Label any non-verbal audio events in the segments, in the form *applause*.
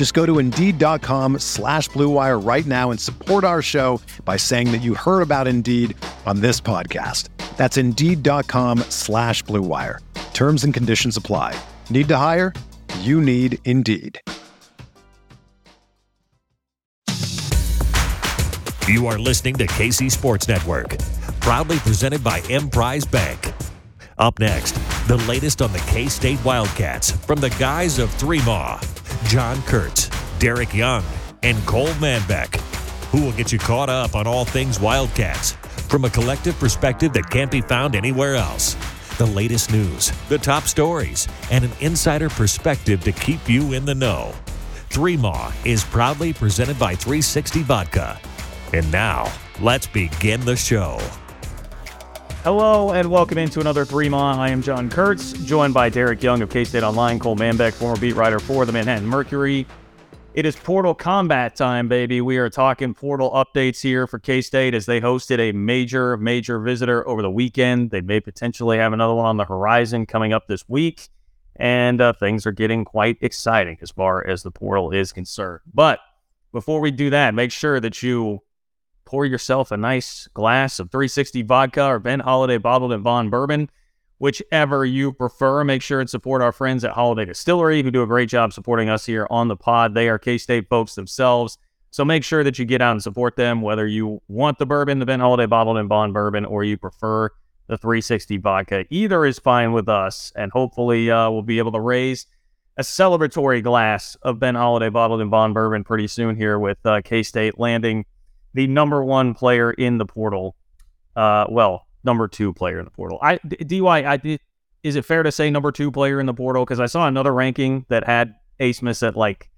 Just go to Indeed.com slash BlueWire right now and support our show by saying that you heard about Indeed on this podcast. That's Indeed.com slash BlueWire. Terms and conditions apply. Need to hire? You need Indeed. You are listening to KC Sports Network, proudly presented by Emprise Bank. Up next, the latest on the K State Wildcats from the guys of Three Maw, John Kurtz, Derek Young, and Cole Manbeck, who will get you caught up on all things Wildcats from a collective perspective that can't be found anywhere else. The latest news, the top stories, and an insider perspective to keep you in the know. Three Maw is proudly presented by 360 Vodka. And now, let's begin the show. Hello and welcome into another Three Maw. I am John Kurtz, joined by Derek Young of K State Online, Cole Manbeck, former beat writer for the Manhattan Mercury. It is Portal Combat time, baby. We are talking Portal updates here for K State as they hosted a major, major visitor over the weekend. They may potentially have another one on the horizon coming up this week. And uh, things are getting quite exciting as far as the portal is concerned. But before we do that, make sure that you pour yourself a nice glass of 360 vodka or Ben Holladay bottled in Bond bourbon, whichever you prefer. Make sure and support our friends at Holladay Distillery who do a great job supporting us here on the pod. They are K State folks themselves. So make sure that you get out and support them, whether you want the bourbon, the Ben Holladay bottled in Bond bourbon, or you prefer the 360 vodka. Either is fine with us, and hopefully uh, we'll be able to raise a celebratory glass of Ben Holladay bottled in Bond bourbon pretty soon here with uh, K State landing the number one player in the portal. Uh, well, number two player in the portal. I Dy, I did. Is it fair to say number two player in the portal? Because I saw another ranking that had Abmas at like,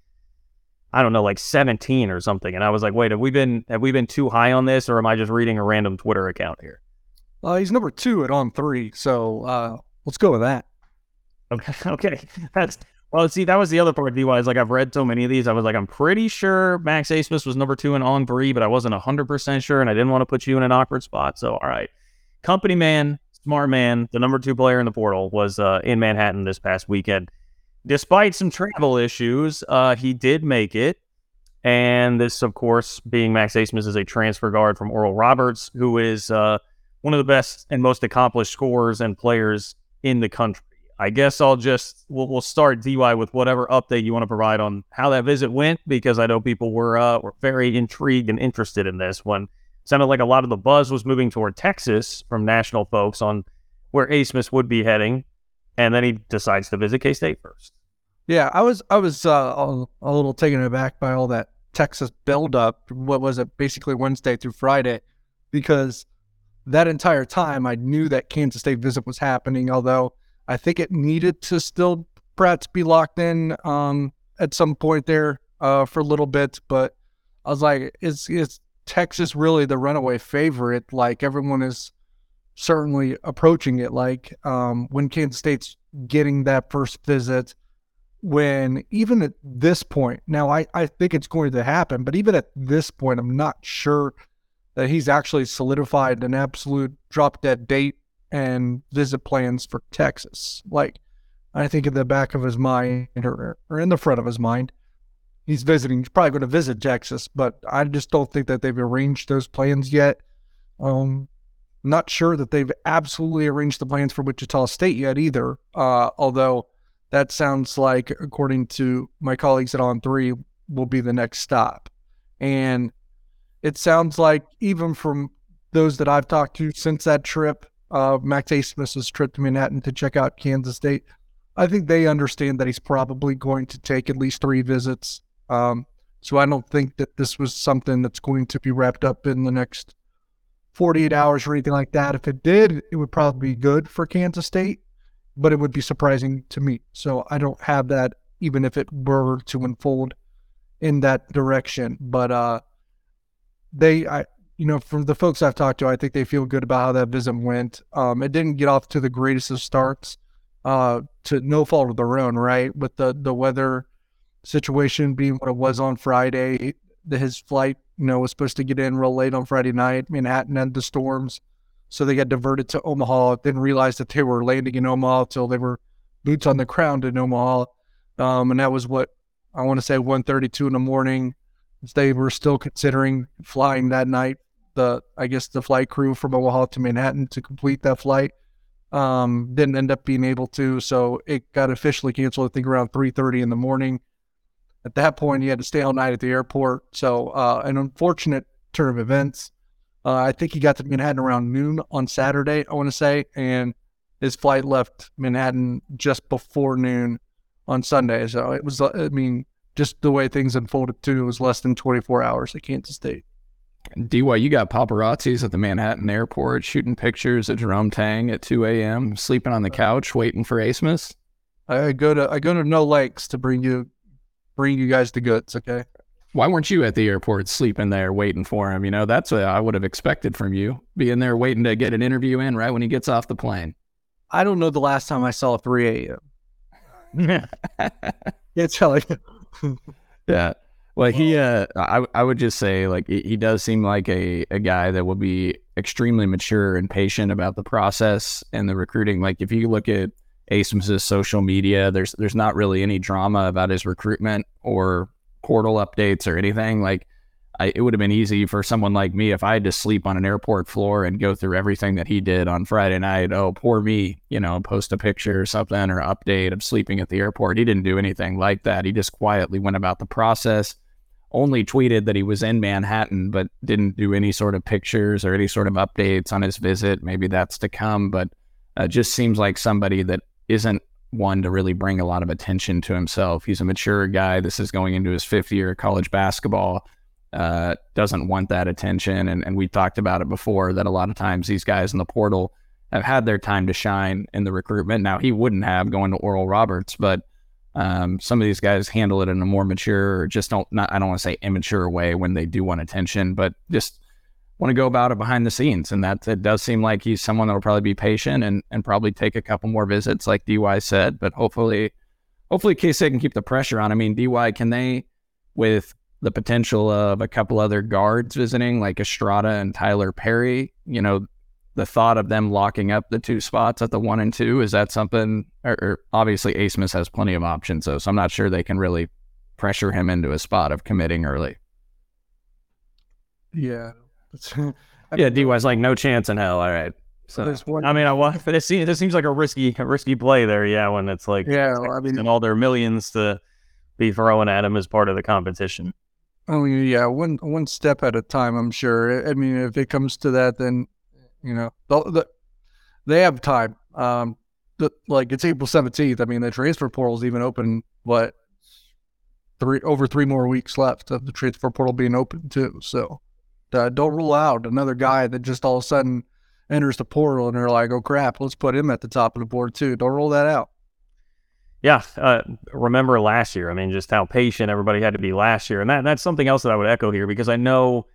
I don't know, like 17 or something, and I was like, wait, have we been have we been too high on this, or am I just reading a random Twitter account here? Uh, he's number two at on three, so uh, let's go with that. Okay, *laughs* okay, that's well, see, that was the other part of DY. Like I've read so many of these. I was like, I'm pretty sure Max Abmas was number two in on three, but I wasn't hundred percent sure, and I didn't want to put you in an awkward spot. So, all right, company man, smart man, the number two player in the portal was uh, in Manhattan this past weekend. Despite some travel issues, uh, he did make it. And this, of course, being Max Abmas is a transfer guard from Oral Roberts, who is uh, one of the best and most accomplished scorers and players in the country. I guess I'll just we'll, we'll start DY with whatever update you want to provide on how that visit went because I know people were uh, were very intrigued and interested in this one. Sounded like a lot of the buzz was moving toward Texas from national folks on where Abmas would be heading, and then he decides to visit K State first. Yeah, I was I was uh, a little taken aback by all that Texas buildup. What was it? Basically Wednesday through Friday, because that entire time I knew that Kansas State visit was happening, although I think it needed to still perhaps be locked in um, at some point there uh, for a little bit. But I was like, is is Texas really the runaway favorite? Like everyone is certainly approaching it. Like um, when Kansas State's getting that first visit, when even at this point, now I, I think it's going to happen, but even at this point, I'm not sure that he's actually solidified an absolute drop dead date and visit plans for Texas. Like, I think in the back of his mind or, or in the front of his mind, he's visiting. He's probably going to visit Texas, but I just don't think that they've arranged those plans yet. Um, not sure that they've absolutely arranged the plans for Wichita State yet either. Uh, although that sounds like, according to my colleagues at On Three, will be the next stop. And it sounds like even from those that I've talked to since that trip, uh, Max Abmas's trip to Manhattan to check out Kansas State. I think they understand that he's probably going to take at least three visits. Um, so I don't think that this was something that's going to be wrapped up in the next 48 hours or anything like that. If it did, it would probably be good for Kansas State, but it would be surprising to me. So I don't have that, even if it were to unfold in that direction. But uh, they, I, you know, from the folks I've talked to, I think they feel good about how that visit went. Um, it didn't get off to the greatest of starts, uh, to no fault of their own, right? With the the weather situation being what it was on Friday, the, his flight, you know, was supposed to get in real late on Friday night. Manhattan had the storms, so they got diverted to Omaha. Didn't realize that they were landing in Omaha until they were boots on the ground in Omaha, um, and that was what I want to say 1:32 in the morning. They were still considering flying that night. The I guess the flight crew from Omaha to Manhattan to complete that flight um, didn't end up being able to, so it got officially canceled. I think around 3:30 in the morning. At that point, he had to stay all night at the airport. So, uh, an unfortunate turn of events. Uh, I think he got to Manhattan around noon on Saturday, I want to say, and his flight left Manhattan just before noon on Sunday. So it was, I mean, just the way things unfolded too, it was less than 24 hours at Kansas State. DY, you got paparazzis at the Manhattan airport shooting pictures of Jerome Tang at 2 a.m., sleeping on the couch waiting for Abmas. I go to I go to no lakes to bring you bring you guys the goods. Okay. Why weren't you at the airport sleeping there waiting for him? You know, that's what I would have expected from you, being there waiting to get an interview in right when he gets off the plane. I don't know the last time I saw a 3 a.m. Can't tell you. yeah. Well, he, uh, I, I would just say, like, he does seem like a, a guy that will be extremely mature and patient about the process and the recruiting. Like, if you look at Abmas's social media, there's there's not really any drama about his recruitment or portal updates or anything. Like, I, it would have been easy for someone like me if I had to sleep on an airport floor and go through everything that he did on Friday night. Oh, poor me, you know, post a picture or something or update of sleeping at the airport. He didn't do anything like that. He just quietly went about the process only tweeted that he was in Manhattan, but didn't do any sort of pictures or any sort of updates on his visit. Maybe that's to come, but uh, just seems like somebody that isn't one to really bring a lot of attention to himself. He's a mature guy. This is going into his fifth year of college basketball. Uh, doesn't want that attention. And, and we talked about it before that a lot of times these guys in the portal have had their time to shine in the recruitment. Now, he wouldn't have going to Oral Roberts, but um, some of these guys handle it in a more mature, or just don't not I don't want to say immature way when they do want attention, but just want to go about it behind the scenes. And that it does seem like he's someone that will probably be patient and, and probably take a couple more visits, like DY said. But hopefully, hopefully K State can keep the pressure on. I mean, DY, can they, with the potential of a couple other guards visiting, like Estrada and Tylor Perry, you know, the thought of them locking up the two spots at the one and two is that something? Or, or obviously, Abmas has plenty of options, though, so I'm not sure they can really pressure him into a spot of committing early. Yeah, *laughs* yeah. DY's like no chance in hell. All right. So there's one, I mean, I want *laughs* this seems this seems like a risky a risky play there. Yeah, when it's like yeah, well, I mean, and all their millions to be throwing at him as part of the competition. I mean, yeah, one one step at a time. I'm sure. I mean, if it comes to that, then you know, the, the, they have time. Um, the, like it's April 17th. I mean, the transfer portal is even open. What three over three more weeks left of the transfer portal being open too. So uh, don't rule out another guy that just all of a sudden enters the portal and they're like, oh crap, let's put him at the top of the board too. Don't rule that out. Yeah, uh, remember last year? I mean, just how patient everybody had to be last year, and that that's something else that I would echo here because I know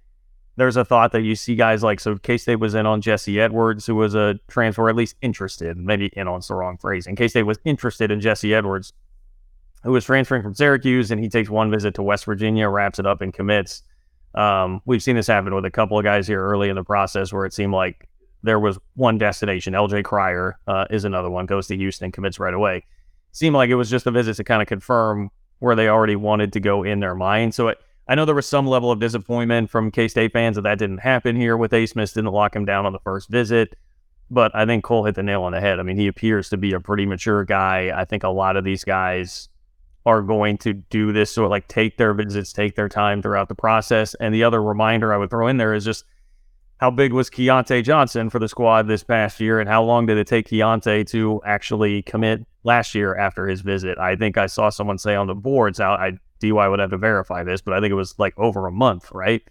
there's a thought that you see guys like so K State was in on Jesse Edwards, who was a transfer, at least interested. Maybe in on's the wrong phrase. And K State was interested in Jesse Edwards, who was transferring from Syracuse, and he takes one visit to West Virginia, wraps it up, and commits. Um, we've seen this happen with a couple of guys here early in the process where it seemed like there was one destination. LJ Cryer uh, is another one, goes to Houston, commits right away. Seemed like it was just a visit to kind of confirm where they already wanted to go in their mind. So it I know there was some level of disappointment from K State fans that that didn't happen here with Abmas, didn't lock him down on the first visit. But I think Cole hit the nail on the head. I mean, he appears to be a pretty mature guy. I think a lot of these guys are going to do this sort of like take their visits, take their time throughout the process. And the other reminder I would throw in there is just how big was Keyontae Johnson for the squad this past year, and how long did it take Keyontae to actually commit last year after his visit? I think I saw someone say on the boards, I, I DY would have to verify this, but I think it was like over a month, right?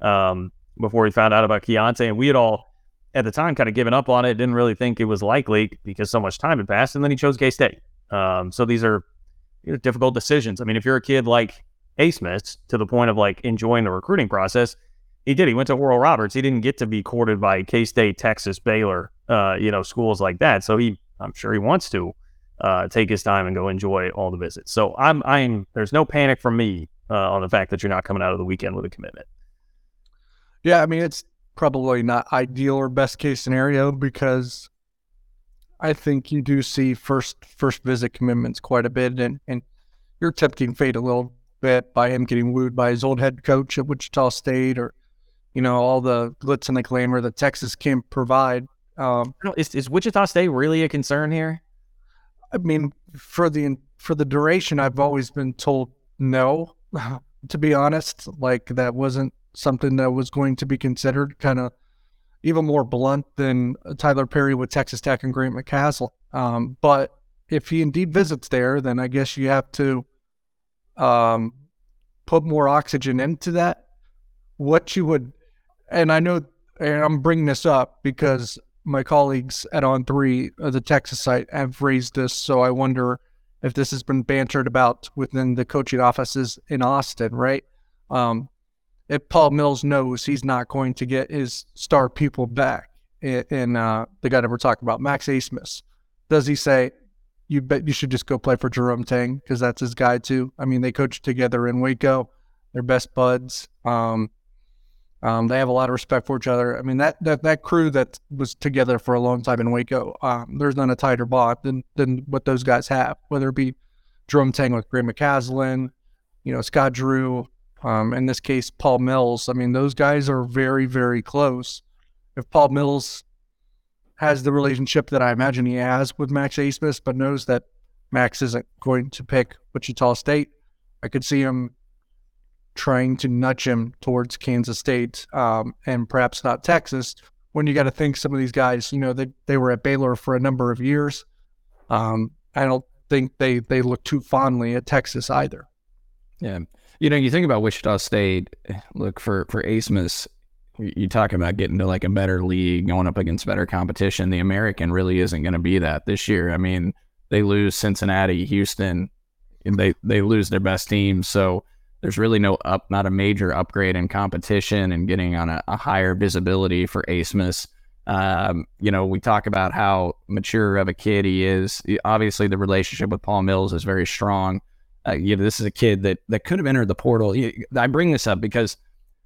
Um, before he found out about Keyontae, and we had all at the time kind of given up on it, didn't really think it was likely because so much time had passed, and then he chose K State. Um, so these are you know, difficult decisions. I mean, if you're a kid like Abmas to the point of like enjoying the recruiting process, he did. He went to Oral Roberts. He didn't get to be courted by K State, Texas, Baylor, uh, you know, schools like that. So he, I'm sure he wants to uh, take his time and go enjoy all the visits. So I'm, I'm. There's no panic from me uh, on the fact that you're not coming out of the weekend with a commitment. Yeah, I mean it's probably not ideal or best case scenario because I think you do see first first visit commitments quite a bit, and and you're tempting fate a little bit by him getting wooed by his old head coach at Wichita State or you know, all the glitz and the glamour that Texas can provide. Um, is, is Wichita State really a concern here? I mean, for the for the duration, I've always been told no. *laughs* to be honest, like that wasn't something that was going to be considered. Kind of even more blunt than Tylor Perry with Texas Tech and Grant McCasland. Um, but if he indeed visits there, then I guess you have to um, put more oxygen into that. What you would and I know, and I'm bringing this up because my colleagues at On Three, uh, the Texas site, have raised this. So I wonder if this has been bantered about within the coaching offices in Austin, right? Um, if Paul Mills knows he's not going to get his star people back, and uh, the guy that we're talking about, Max Abmas, does he say, "You bet you should just go play for Jerome Tang because that's his guy too"? I mean, they coached together in Waco, they're best buds. Um, um, they have a lot of respect for each other. I mean, that, that, that crew that was together for a long time in Waco, um, there's none a tighter bond than, than what those guys have, whether it be Jerome Tang with Grant McCasland, you know, Scott Drew, um, in this case, Paul Mills. I mean, those guys are very, very close. If Paul Mills has the relationship that I imagine he has with Max Abmas, but knows that Max isn't going to pick Wichita State, I could see him trying to nudge him towards Kansas State um, and perhaps not Texas. When you got to think some of these guys, you know, they, they were at Baylor for a number of years. Um, I don't think they, they look too fondly at Texas either. Yeah. You know, you think about Wichita State, look, for, for Abmas, you talk about getting to like a better league, going up against better competition. The American really isn't going to be that this year. I mean, they lose Cincinnati, Houston, and they, they lose their best team. So, there's really no up, not a major upgrade in competition and getting on a, a higher visibility for Abmas. Um, you know, we talk about how mature of a kid he is. Obviously, the relationship with Paul Mills is very strong. Uh, you know, this is a kid that that could have entered the portal. I bring this up because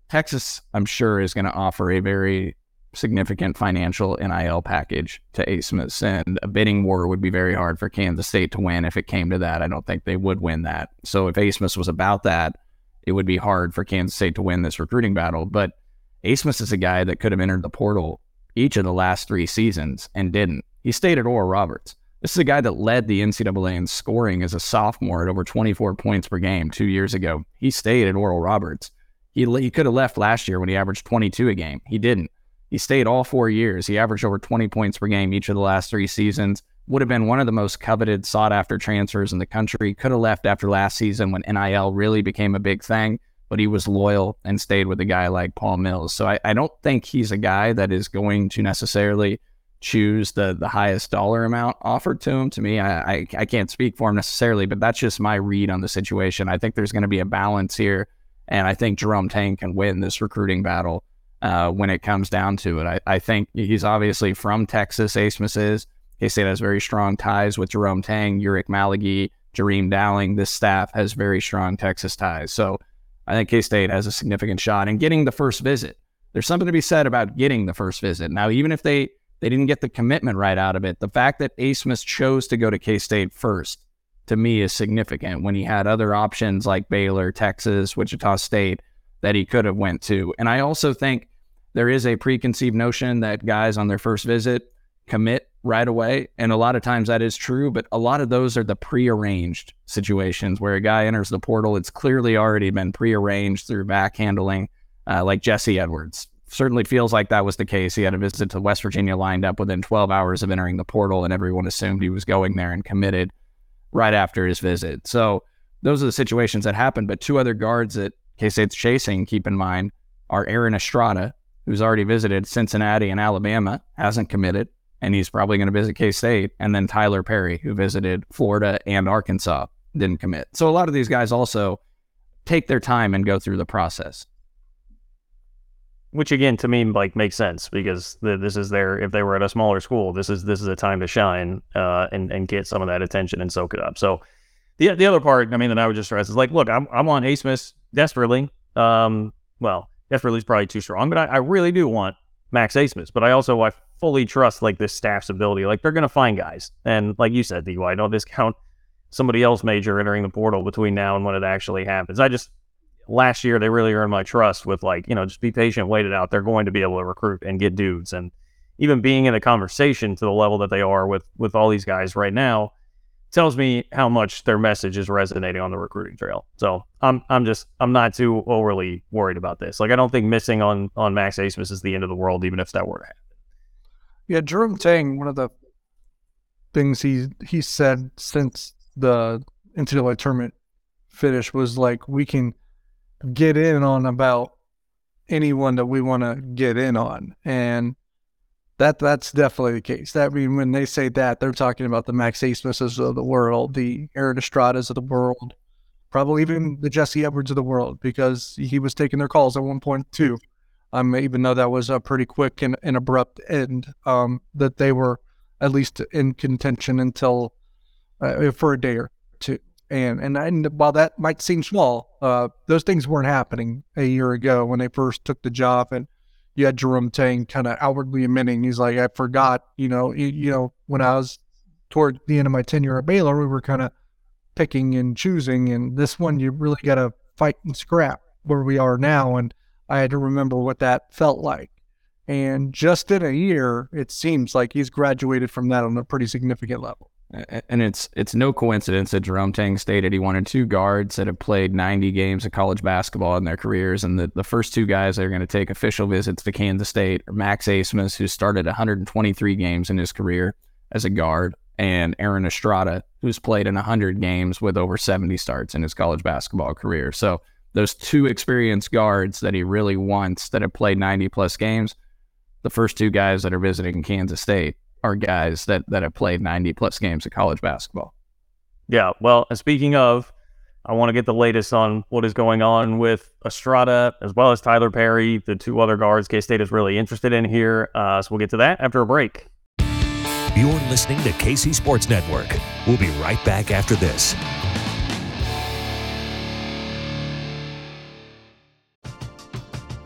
Texas, I'm sure, is going to offer a very significant financial NIL package to Abmas, and a bidding war would be very hard for Kansas State to win if it came to that. I don't think they would win that. So if Abmas was about that, it would be hard for Kansas State to win this recruiting battle. But Abmas is a guy that could have entered the portal each of the last three seasons and didn't. He stayed at Oral Roberts. This is a guy that led the NCAA in scoring as a sophomore at over 24 points per game two years ago. He stayed at Oral Roberts. He, he could have left last year when he averaged 22 a game. He didn't. He stayed all four years. He averaged over 20 points per game each of the last three seasons. Would have been one of the most coveted, sought after transfers in the country. Could have left after last season when NIL really became a big thing, but he was loyal and stayed with a guy like Paul Mills. So I, I don't think he's a guy that is going to necessarily choose the the highest dollar amount offered to him. To me, I, I, I can't speak for him necessarily, but that's just my read on the situation. I think there's going to be a balance here, and I think Jerome Tang can win this recruiting battle uh, when it comes down to it. I, I think he's obviously from Texas. Abmas is. K-State has very strong ties with Jerome Tang, Ulric Maligi, Jareem Dowling. This staff has very strong Texas ties. So I think K-State has a significant shot in getting the first visit. There's something to be said about getting the first visit. Now, even if they they didn't get the commitment right out of it, the fact that Abmas chose to go to K-State first to me is significant when he had other options like Baylor, Texas, Wichita State that he could have went to. And I also think there is a preconceived notion that guys on their first visit commit right away. And a lot of times that is true, but a lot of those are the prearranged situations where a guy enters the portal. It's clearly already been prearranged through back handling, uh, like Jesse Edwards certainly feels like that was the case. He had a visit to West Virginia lined up within 12 hours of entering the portal, and everyone assumed he was going there and committed right after his visit. So those are the situations that happen. But two other guards that K State's chasing, keep in mind, are Aaron Estrada, who's already visited Cincinnati and Alabama, hasn't committed, and he's probably going to visit K State, and then Tylor Perry, who visited Florida and Arkansas, didn't commit. So a lot of these guys also take their time and go through the process. Which again, to me, like makes sense because the, this is their. If they were at a smaller school, this is this is a time to shine uh, and and get some of that attention and soak it up. So the the other part, I mean, that I would just stress is like, look, I'm I'm on Abmas desperately. Um, well, desperately is probably too strong, but I, I really do want Max Abmas. But I also I fully trust like this staff's ability. Like they're gonna find guys, and like you said, DY, don't discount somebody else major entering the portal between now and when it actually happens. I just last year they really earned my trust with like, you know, just be patient, wait it out. They're going to be able to recruit and get dudes. And even being in a conversation to the level that they are with with all these guys right now tells me how much their message is resonating on the recruiting trail. So I'm I'm just I'm not too overly worried about this. Like I don't think missing on on Max Abmas is the end of the world, even if that were to happen. Yeah, Jerome Tang, one of the things he he said since the NCAA tournament finish was like we can get in on about anyone that we want to get in on, and that that's definitely the case. That I mean, when they say that, they're talking about the Max Abmases of the world, the Aaron Estradas of the world, probably even the Jesse Edwards of the world, because he was taking their calls at one point too. Um, even though that was a pretty quick and, and abrupt end, um, that they were at least in contention until uh, for a day or two. And, and and while that might seem small, uh, those things weren't happening a year ago when they first took the job. And you had Jerome Tang kind of outwardly admitting he's like, I forgot, you know, you, you know, when I was toward the end of my tenure at Baylor, we were kind of picking and choosing, and this one you really got to fight and scrap where we are now. And I had to remember what that felt like. And just in a year, it seems like he's graduated from that on a pretty significant level. And it's it's no coincidence that Jerome Tang stated he wanted two guards that have played 90 games of college basketball in their careers. And the, the first two guys that are going to take official visits to Kansas State are Max Abmas, who started 123 games in his career as a guard, and Aaron Estrada, who's played in 100 games with over 70 starts in his college basketball career. So those two experienced guards that he really wants that have played 90 plus games, the first two guys that are visiting Kansas State are guys that that have played 90 plus games of college basketball. Yeah. Well, speaking of, I want to get the latest on what is going on with Estrada as well as Tylor Perry, the two other guards K State is really interested in here. Uh, so we'll get to that after a break. You're listening to KC Sports Network. We'll be right back after this.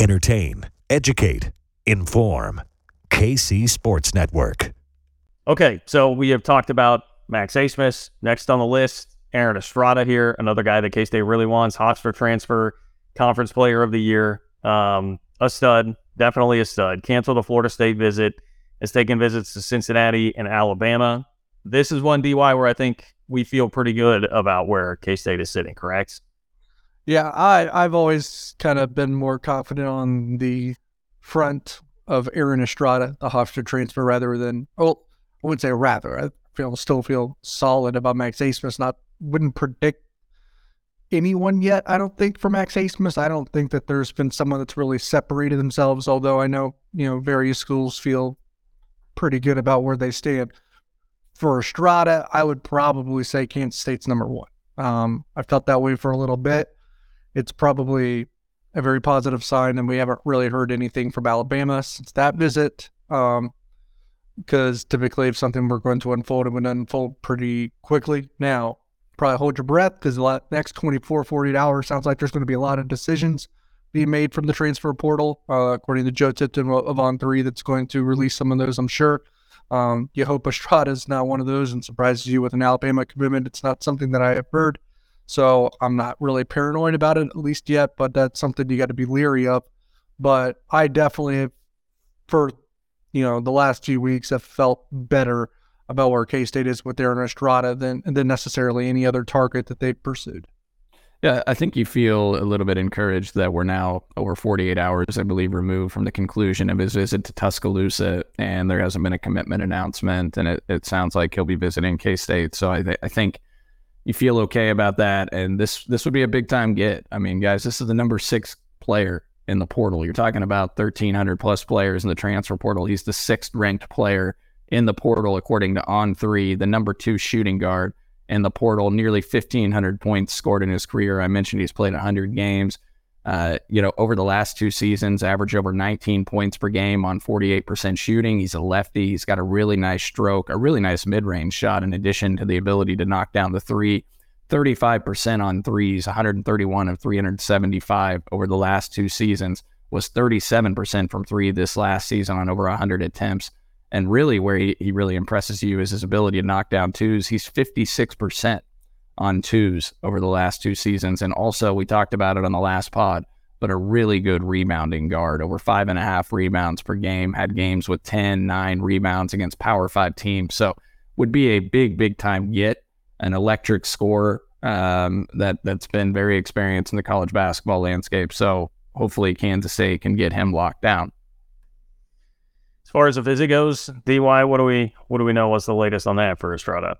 Entertain, educate, inform. KC Sports Network. Okay, so we have talked about Max Abmas. Next on the list, Aaron Estrada here, another guy that K State really wants. Hofstra transfer, conference player of the year. Um, a stud, definitely a stud. Canceled a Florida State visit, has taken visits to Cincinnati and Alabama. This is one DY where I think we feel pretty good about where K State is sitting, correct? Yeah, I I've always kind of been more confident on the front of Aaron Estrada, the Hofstra transfer, rather than well, I wouldn't say rather. I feel still feel solid about Max Abmas. Not wouldn't predict anyone yet. I don't think for Max Abmas. I don't think that there's been someone that's really separated themselves. Although I know you know various schools feel pretty good about where they stand. For Estrada, I would probably say Kansas State's number one. Um, I felt that way for a little bit. It's probably a very positive sign, and we haven't really heard anything from Alabama since that visit. Um, because typically, if something were going to unfold, it would unfold pretty quickly. Now, probably hold your breath because the next 24, 48 hours sounds like there's going to be a lot of decisions being made from the transfer portal, uh, according to Joe Tipton of On3, that's going to release some of those, I'm sure. Um, you hope Estrada is not one of those and surprises you with an Alabama commitment. It's not something that I have heard. So I'm not really paranoid about it, at least yet, but that's something you got to be leery of. But I definitely for you know, the last few weeks have felt better about where K State is with Aaron Estrada than than necessarily any other target that they've pursued. Yeah, I think you feel a little bit encouraged that we're now over 48 hours, I believe, removed from the conclusion of his visit to Tuscaloosa, and there hasn't been a commitment announcement, and it, it sounds like he'll be visiting K State. So I, th- I think you feel okay about that, and this this would be a big time get. I mean, guys, this is the number six player in the portal. You're talking about 1,300 plus players in the transfer portal. He's the sixth ranked player in the portal, according to On Three, the number two shooting guard in the portal. Nearly 1,500 points scored in his career. I mentioned he's played 100 games. Uh, you know, over the last two seasons, average over 19 points per game on 48% shooting. He's a lefty. He's got a really nice stroke, a really nice mid range shot, in addition to the ability to knock down the three. 35% on threes, 131 of 375 over the last two seasons, was 37% from three this last season on over 100 attempts. And really, where he, he really impresses you is his ability to knock down twos. He's 56% on twos over the last two seasons. And also, we talked about it on the last pod, but a really good rebounding guard, over five and a half rebounds per game, had games with 10, nine rebounds against Power Five teams. So, would be a big, big time get, an electric scorer um, that, that's been very experienced in the college basketball landscape. So, hopefully, Kansas State can get him locked down. As far as a visit goes, DY, what do we what do we know? What's the latest on that for Estrada?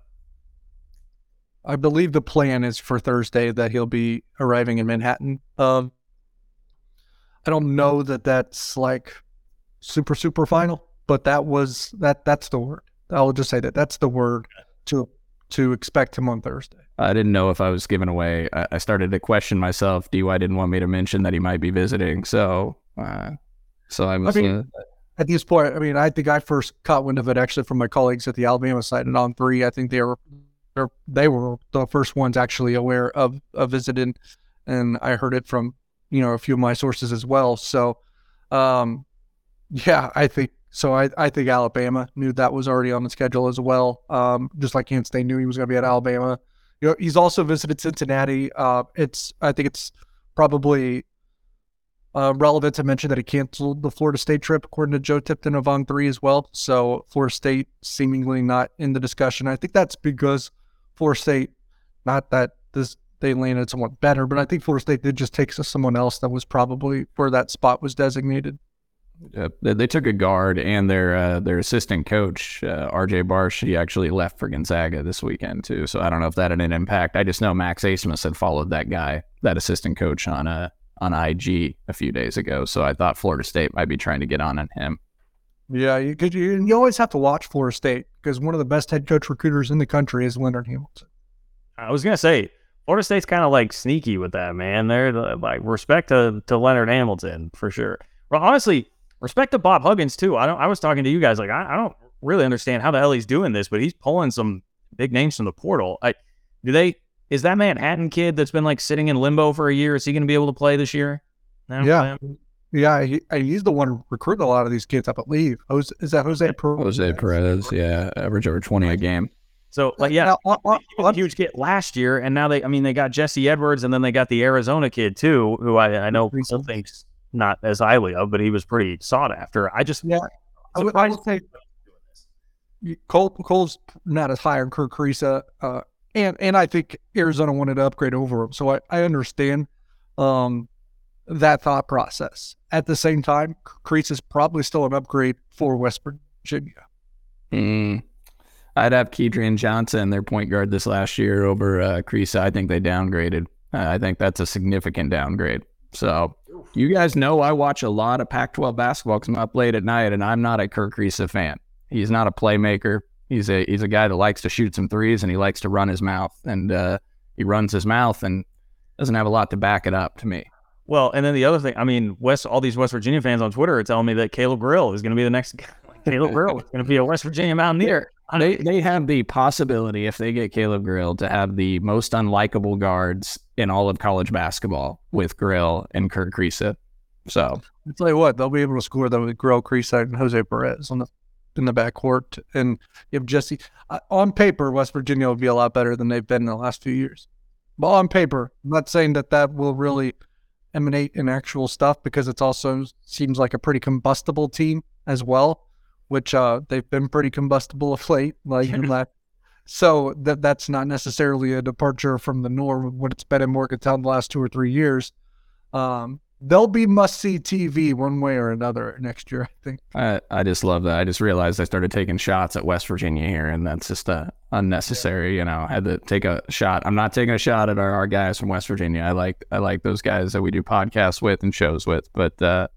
I believe the plan is for Thursday that he'll be arriving in Manhattan. Um, I don't know that that's like super super final, but that was that that's the word. I'll just say that that's the word to to expect him on Thursday. I didn't know if I was giving away. I, I started to question myself. DY didn't want me to mention that he might be visiting, so uh, so I was. I mean, uh, at this point, I mean, I think I first caught wind of it actually from my colleagues at the Alabama site and on three. I think they were they were the first ones actually aware of of visiting, and I heard it from you know a few of my sources as well. So, um, yeah, I think so. I, I think Alabama knew that was already on the schedule as well. Um, just like Kansas State knew he was going to be at Alabama. You know, he's also visited Cincinnati. Uh, it's I think it's probably uh, relevant to mention that he canceled the Florida State trip, according to Joe Tipton of On Three as well. So Florida State seemingly not in the discussion. I think that's because Florida State, not that this they landed somewhat better, but I think Florida State did just take someone else that was probably where that spot was designated. Uh, they took a guard and their uh, their assistant coach uh, R.J. Barsh. He actually left for Gonzaga this weekend too. So I don't know if that had an impact. I just know Max Abmas had followed that guy, that assistant coach, on a uh, on IG a few days ago. So I thought Florida State might be trying to get on on him. Yeah, you, you, you always have to watch Florida State because one of the best head coach recruiters in the country is Leonard Hamilton. I was gonna say Florida State's kind of like sneaky with that man. They're uh, like respect to to Leonard Hamilton for sure. Well, honestly, respect to Bob Huggins too. I don't. I was talking to you guys like I, I don't really understand how the hell he's doing this, but he's pulling some big names from the portal. I do they is that Manhattan kid that's been like sitting in limbo for a year? Is he going to be able to play this year? No, yeah, Yeah, he, he's the one recruiting a lot of these kids, up at leave. I believe. Jose, is that Jose Perez? Jose Perez, yeah, average over twenty a game. So, like, yeah, Now, on- on- he a huge kid last year, and now they, I mean, they got Jesse Edwards, and then they got the Arizona kid too, who I, I know some thinks not as highly of, but he was pretty sought after. I just, Yeah, I would, I would say Cole Cole's not as high on Kirk Kriisa, uh, and and I think Arizona wanted to upgrade over him, so I, I understand um, that thought process. At the same time, Kriisa is probably still an upgrade for West Virginia. Mm. I'd have Kedrian Johnson, their point guard this last year, over uh, Kriisa. I think they downgraded. Uh, I think that's a significant downgrade. So you guys know I watch a lot of Pac-12 basketball because I'm up late at night, and I'm not a Kirk Kriisa fan. He's not a playmaker. He's a he's a guy that likes to shoot some threes, and he likes to run his mouth, and uh, he runs his mouth and doesn't have a lot to back it up to me. Well, and then the other thing, I mean, West, all these West Virginia fans on Twitter are telling me that Caleb Grill is going to be the next *laughs* Caleb Grill is going to be a West Virginia Mountaineer. They they have the possibility if they get Caleb Grill to have the most unlikable guards in all of college basketball with Grill and Kurt Kriisa. So I'll tell you what, they'll be able to score them with Grill, Creaside, and Jose Perez on the in the backcourt, and you have Jesse. Uh, on paper, West Virginia will be a lot better than they've been in the last few years. But on paper, I'm not saying that that will really emanate in actual stuff because it's also seems like a pretty combustible team as well, which uh, they've been pretty combustible of late. Like so that that's not necessarily a departure from the norm of what it's been in Morgantown the last two or three years. Um, they'll be must see TV one way or another next year. I think. I I just love that. I just realized I started taking shots at West Virginia here, and that's just uh, unnecessary. You know, I had to take a shot. I'm not taking a shot at our, our guys from West Virginia. I like I like those guys that we do podcasts with and shows with. But uh,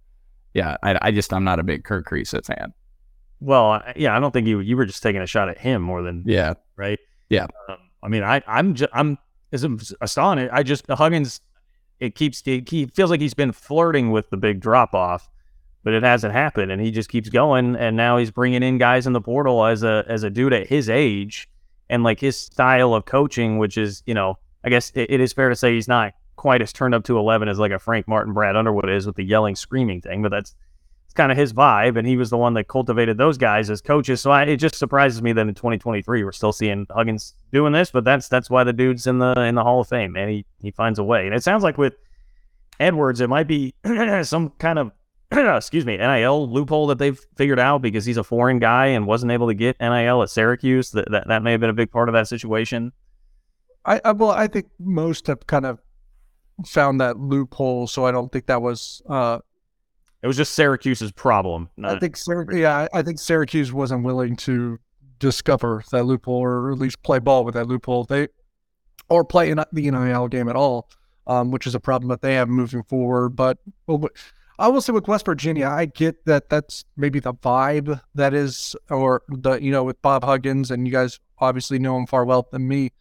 yeah, I, I just I'm not a big Kirk Kriisa fan. Well, yeah, I don't think you you were just taking a shot at him more than Yeah, right. Yeah. Um, I mean, I I'm just I'm as astonished. I just Huggins. It keeps he feels like he's been flirting with the big drop off, but it hasn't happened, and he just keeps going. And now he's bringing in guys in the portal as a as a dude at his age, and like his style of coaching, which is you know, I guess it, it is fair to say he's not quite as turned up to eleven as like a Frank Martin, Brad Underwood is with the yelling, screaming thing, but that's it's kind of his vibe, and he was the one that cultivated those guys as coaches. So I, it just surprises me that in 2023 we're still seeing Huggins doing this, but that's that's why the dude's in the in the Hall of Fame, man. He he finds a way, and it sounds like with Edwards, it might be *clears throat* some kind of *clears throat* excuse me NIL loophole that they've figured out because he's a foreign guy and wasn't able to get NIL at Syracuse. That that, that may have been a big part of that situation. I, I well, I think most have kind of found that loophole, so I don't think that was. Uh, It was just Syracuse's problem. I think, yeah, I think Syracuse wasn't willing to discover that loophole, or at least play ball with that loophole. They or play in the NIL game at all, um, which is a problem that they have moving forward. But well, but I will say with West Virginia, I get that that's maybe the vibe that is, or the you know with Bob Huggins, and you guys obviously know him far well than me,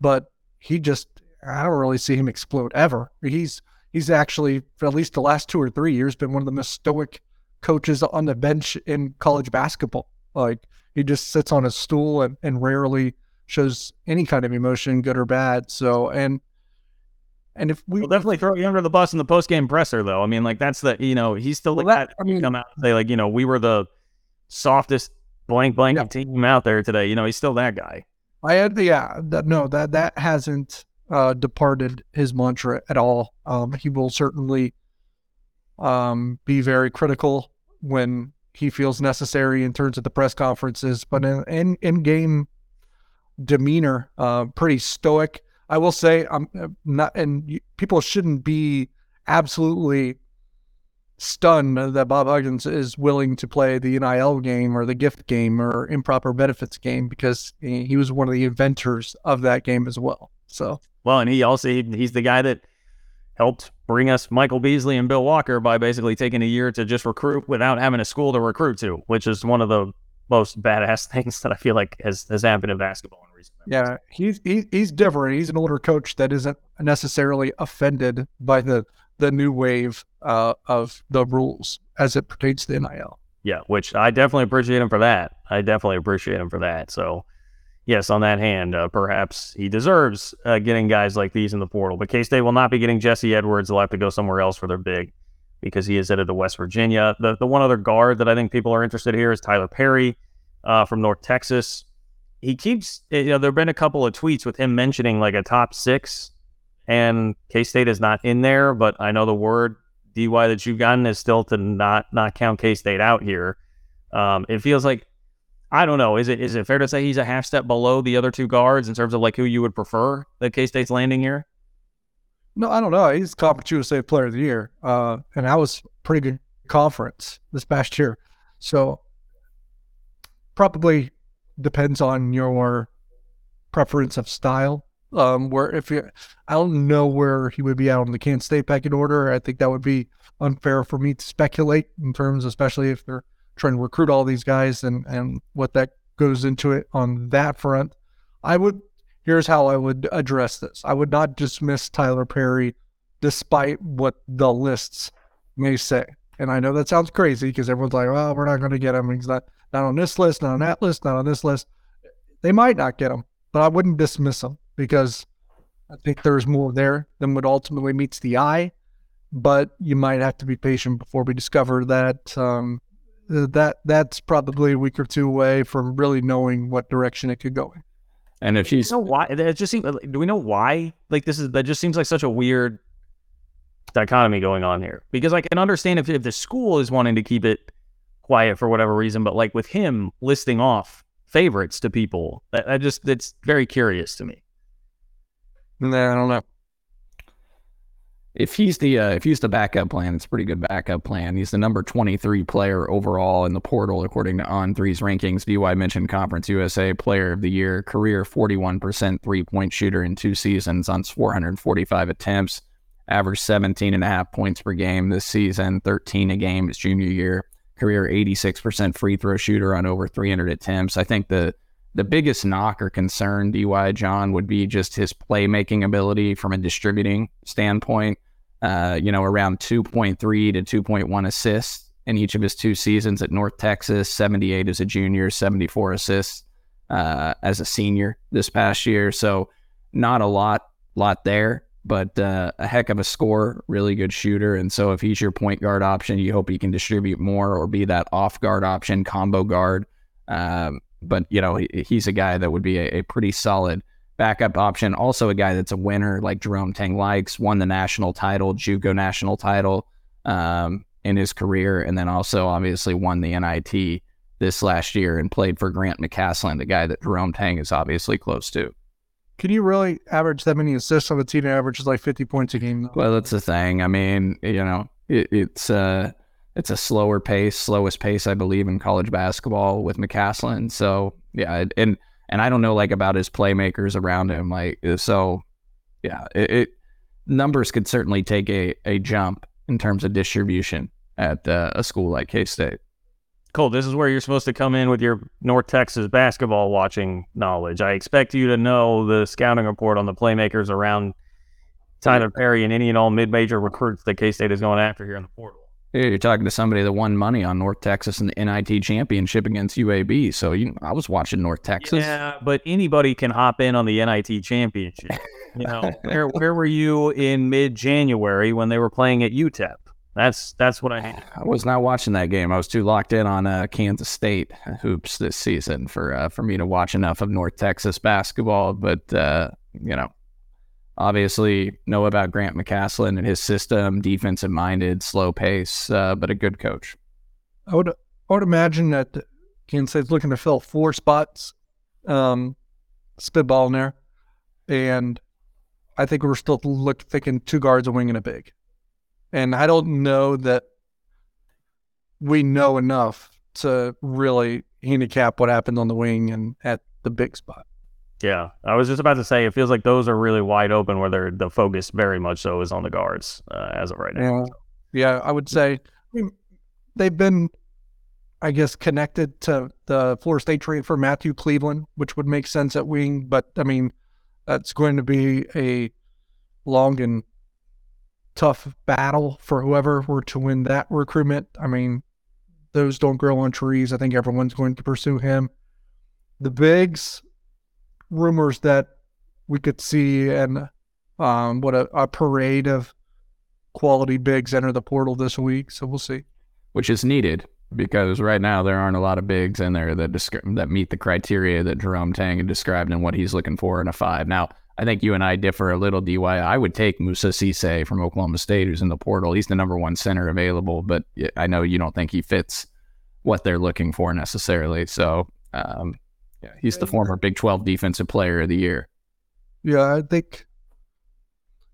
but he just I don't really see him explode ever. He's he's actually for at least the last two or three years been one of the most stoic coaches on the bench in college basketball. Like he just sits on his stool and, and rarely shows any kind of emotion, good or bad. So and and if we We'll definitely throw you under the bus in the post game presser, though. I mean, like that's the you know he's still the Well, guy that- I mean- come out and say like you know we were the softest blank blank Yeah. team out there today. You know he's still that guy. I had yeah that no that that hasn't uh, departed his mantra at all. Um, he will certainly um, be very critical when he feels necessary in terms of the press conferences, but in in, in game demeanor, uh, pretty stoic. I will say I'm uh, not, and people shouldn't be absolutely stunned that Bob Huggins is willing to play the NIL game or the gift game or improper benefits game because he he was one of the inventors of that game as well. So Well, and he also he, he's the guy that helped bring us Michael Beasley and Bill Walker by basically taking a year to just recruit without having a school to recruit to, which is one of the most badass *laughs* things that I feel like has has happened in basketball in recent yeah, he's he, he's different. He's an older coach that isn't necessarily offended by the the new wave uh, of the rules as it pertains to NIL. Yeah, which I definitely appreciate him for that. I definitely appreciate him for that. So, yes, on that hand, uh, perhaps he deserves uh, getting guys like these in the portal. But K State will not be getting Jesse Edwards. They'll have to go somewhere else for their big. because he is headed to West Virginia. The the one other guard that I think people are interested here is Tylor Perry uh, from North Texas. He keeps, you know, there have been a couple of tweets with him mentioning like a top six, and K State is not in there. But I know the word dy that you've gotten is still to not not count K State out here. Um, it feels like I don't know. Is it is it fair to say he's a half step below the other two guards in terms of like who you would prefer that K State's landing here? No, I don't know. He's Conference USA Player of the Year, uh, and that was pretty good conference this past year. So probably depends on your preference of style. Um, where if you, I don't know where he would be out on the Kansas State pecking order. I think that would be unfair for me to speculate in terms, especially if they're trying to recruit all these guys and and what that goes into it on that front. I would here's how I would address this. I would not dismiss Tylor Perry despite what the lists may say. And I know that sounds crazy because everyone's like, well, we're not going to get him. He's not, not on this list, not on that list, not on this list. They might not get him, but I wouldn't dismiss him because I think there's more there than what ultimately meets the eye. But you might have to be patient before we discover that um, Uh, that that's probably a week or two away from really knowing what direction it could go in. And if she's you know why? It just seems do we know why? Like this is that just seems like such a weird dichotomy going on here. Because I can understand if, if the school is wanting to keep it quiet for whatever reason but like with him listing off favorites to people that, that just that's very curious to me. Nah, I don't know if he's the uh, if he's the backup plan, it's a pretty good backup plan. He's the number 23 player overall in the portal according to On3's rankings. DY mentioned Conference USA Player of the Year, career 41% three point shooter in two seasons on 445 attempts, averaged 17 and a half points per game this season, 13 a game his junior year. Career 86% free throw shooter on over 300 attempts. I think the the biggest knock or concern, DY John, would be just his playmaking ability from a distributing standpoint. Uh, you know, around 2.3 to 2.1 assists in each of his two seasons at North Texas, 78 as a junior, 74 assists uh, as a senior this past year. So not a lot, lot there, but uh, a heck of a score, really good shooter. And so if he's your point guard option, you hope he can distribute more or be that off guard option, combo guard. Um, but you know he, he's a guy that would be a, a, pretty solid backup option. Also a guy that's a winner, like Jerome Tang likes, won the national title, JUCO national title um, in his career, and then also obviously won the NIT this last year and played for Grant McCasland, the guy that Jerome Tang is obviously close to. Can you really average that many assists on a team that averages like 50 points a game? Though? Well, that's the thing. I mean, you know, it, it's uh, it's a slower pace, slowest pace, I believe, in college basketball with McCasland. So yeah, and and I don't know like about his playmakers around him. Like so, yeah, it, it numbers could certainly take a a jump in terms of distribution at uh, a school like K State. Cole, this is where you're supposed to come in with your North Texas basketball watching knowledge. I expect you to know the scouting report on the playmakers around Tylor Perry and any and all mid-major recruits that K State is going after here in the portal. You're talking to somebody that won money on North Texas in the NIT championship against UAB. So you, I was watching North Texas. Yeah, but anybody can hop in on the NIT championship. You know, *laughs* where where were you in mid January when they were playing at UTEP? That's that's what I. I was not watching that game. I was too locked in on uh, Kansas State hoops this season for uh, for me to watch enough of North Texas basketball. But uh, you know, obviously know about Grant McCasland and his system, defensive minded, slow pace, uh, but a good coach. I would I would imagine that Kansas State's looking to fill four spots, um, spitball in there, and I think we're still look thinking two guards, a wing, and a big. And I don't know that we know enough to really handicap what happened on the wing and at the big spot. Yeah, I was just about to say it feels like those are really wide open, where the focus very much so is on the guards uh, as of right now. Yeah, yeah, I would say I mean, they've been, I guess, connected to the Florida State trade for Matthew Cleveland, which would make sense at wing. But I mean, that's going to be a long and tough battle for whoever were to win that recruitment. I mean, those don't grow on trees. I think everyone's going to pursue him. The bigs, rumors that we could see and um, what a, a, parade of quality bigs enter the portal this week, so we'll see. Which is needed because right now there aren't a lot of bigs in there that descri- that meet the criteria that Jerome Tang had described and what he's looking for in a five. Now, I think you and I differ a little, DY. I would take Moussa Cisse from Oklahoma State, who's in the portal. He's the number one center available, but I know you don't think he fits what they're looking for necessarily. So, um, yeah, he's the former Big 12 Defensive Player of the Year. Yeah, I think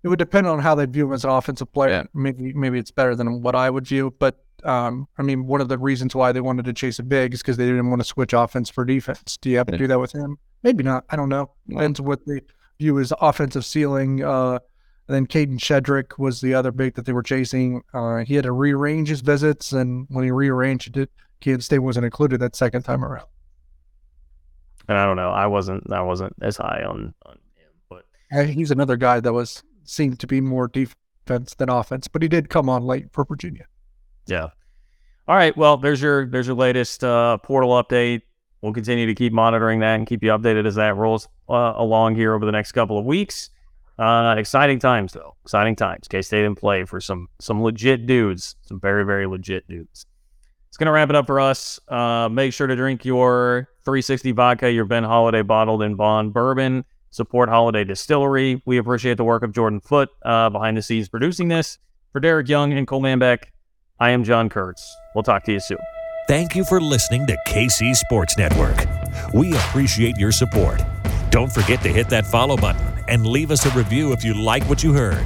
it would depend on how they view him as an offensive player. Yeah. Maybe maybe it's better than what I would view. But um, I mean, one of the reasons why they wanted to chase a big is because they didn't want to switch offense for defense. Do you have to do that with him? Maybe not. I don't know. Depends what they view as offensive ceiling. Uh, and then Kadin Shedrick was the other big that they were chasing. Uh, he had to rearrange his visits, and when he rearranged it, Kansas State wasn't included that second time around. And I don't know. I wasn't. I wasn't as high on on him, but Uh, He's another guy that was seemed to be more defense than offense, but he did come on late for Virginia. Yeah. All right. Well, there's your there's your latest uh, portal update. We'll continue to keep monitoring that and keep you updated as that rolls uh, along here over the next couple of weeks. Uh, exciting times though. Exciting times. K State in play for some some legit dudes. Some very very legit dudes. It's gonna wrap it up for us. Uh, make sure to drink your 360 vodka, your Ben Holladay bottled in Bond bourbon. Support Holladay Distillery. We appreciate the work of Jordan Foote uh, behind the scenes producing this. For Derek Young and Cole Manbeck, I am John Kurtz. We'll talk to you soon. Thank you for listening to KC Sports Network. We appreciate your support. Don't forget to hit that follow button and leave us a review if you like what you heard.